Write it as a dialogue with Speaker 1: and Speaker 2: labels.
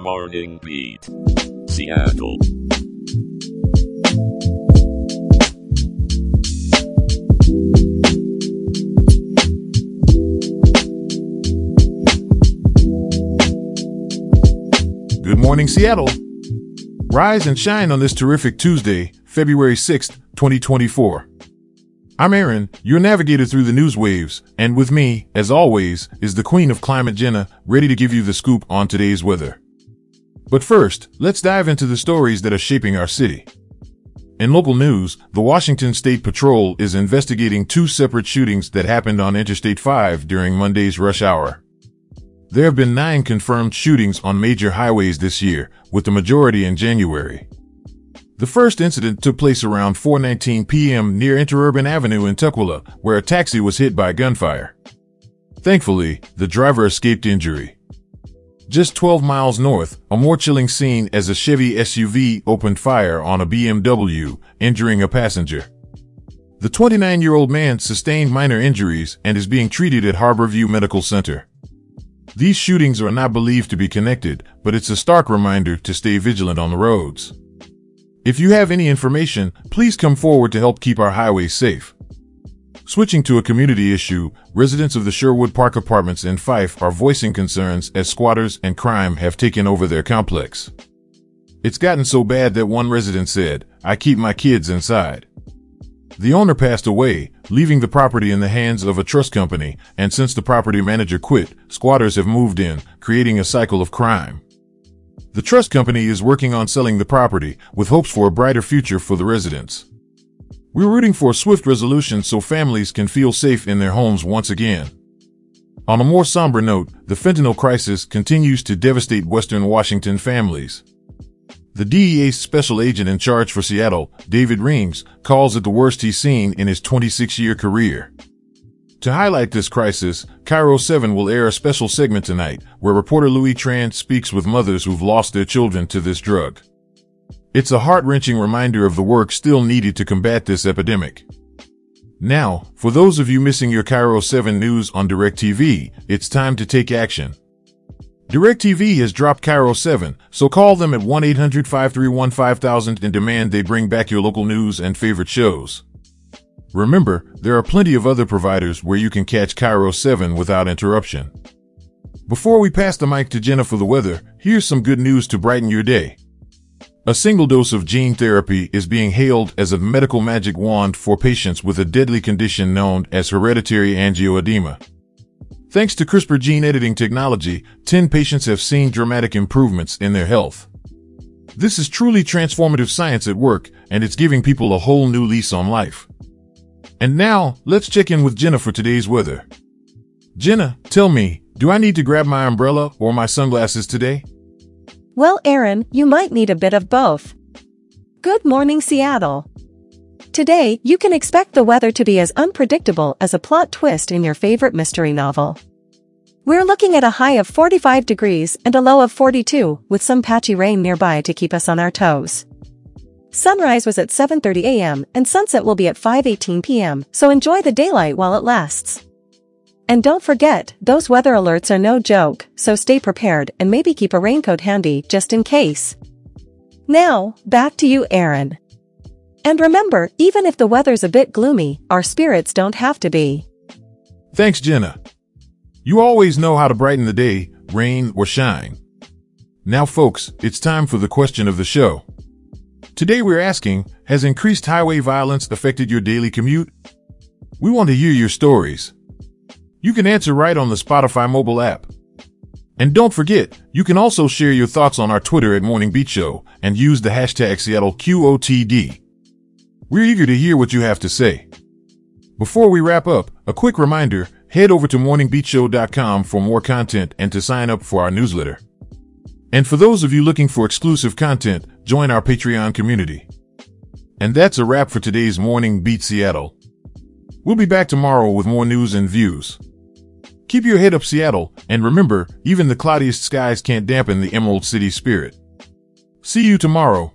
Speaker 1: Morning Beat. Seattle.
Speaker 2: Good morning, Seattle. Rise and shine on this terrific Tuesday, February 6th, 2024. I'm Aaron, your navigator through the news waves, and with me, as always, is the queen of climate Jenna, ready to give you the scoop on today's weather. But first, let's dive into the stories that are shaping our city. In local news, the Washington State Patrol is investigating two separate shootings that happened on Interstate 5 during Monday's rush hour. There have been nine confirmed shootings on major highways this year, with the majority in January. The first incident took place around 4:19 p.m. near Interurban Avenue in Tukwila, where a taxi was hit by gunfire. Thankfully, the driver escaped injury. Just 12 miles north, a more chilling scene as a Chevy SUV opened fire on a BMW, injuring a passenger. The 29-year-old man sustained minor injuries and is being treated at Harborview Medical Center. These shootings are not believed to be connected, but it's a stark reminder to stay vigilant on the roads. If you have any information, please come forward to help keep our highways safe. Switching to a community issue, residents of the Sherwood Park apartments in Fife are voicing concerns as squatters and crime have taken over their complex. It's gotten so bad that one resident said, I keep my kids inside. The owner passed away, leaving the property in the hands of a trust company, and since the property manager quit, squatters have moved in, creating a cycle of crime. The trust company is working on selling the property, with hopes for a brighter future for the residents. We're rooting for a swift resolution so families can feel safe in their homes once again. On a more somber note, the fentanyl crisis continues to devastate Western Washington families. The DEA's special agent in charge for Seattle, David Rings, calls it the worst he's seen in his 26 year career. To highlight this crisis, KIRO 7 will air a special segment tonight where reporter Louis Tran speaks with mothers who've lost their children to this drug. It's a heart-wrenching reminder of the work still needed to combat this epidemic. Now, for those of you missing your KIRO 7 news on DirecTV, it's time to take action. DirecTV has dropped KIRO 7, so call them at 1-800-531-5000 and demand they bring back your local news and favorite shows. Remember, there are plenty of other providers where you can catch KIRO 7 without interruption. Before we pass the mic to Jenna for the weather, here's some good news to brighten your day. A single dose of gene therapy is being hailed as a medical magic wand for patients with a deadly condition known as hereditary angioedema. Thanks to CRISPR gene editing technology, 10 patients have seen dramatic improvements in their health. This is truly transformative science at work, and it's giving people a whole new lease on life. And now, let's check in with Jenna for today's weather. Jenna, tell me, do I need to grab my umbrella or my sunglasses today?
Speaker 3: Well, Aaron, you might need a bit of both. Good morning, Seattle. Today, you can expect the weather to be as unpredictable as a plot twist in your favorite mystery novel. We're looking at a high of 45 degrees and a low of 42, with some patchy rain nearby to keep us on our toes. Sunrise was at 7.30 a.m. and sunset will be at 5.18 p.m., so enjoy the daylight while it lasts. And don't forget, those weather alerts are no joke, so stay prepared and maybe keep a raincoat handy just in case. Now, back to you, Aaron. And remember, even if the weather's a bit gloomy, our spirits don't have to be.
Speaker 2: Thanks, Jenna. You always know how to brighten the day, rain or shine. Now, folks, it's time for the question of the show. Today we're asking, has increased highway violence affected your daily commute? We want to hear your stories. You can answer right on the Spotify mobile app. And don't forget, you can also share your thoughts on our Twitter at Morning Beat Show and use the hashtag SeattleQOTD. We're eager to hear what you have to say. Before we wrap up, a quick reminder, head over to morningbeatshow.com for more content and to sign up for our newsletter. And for those of you looking for exclusive content, join our Patreon community. And that's a wrap for today's Morning Beat Seattle. We'll be back tomorrow with more news and views. Keep your head up, Seattle, and remember, even the cloudiest skies can't dampen the Emerald City spirit. See you tomorrow.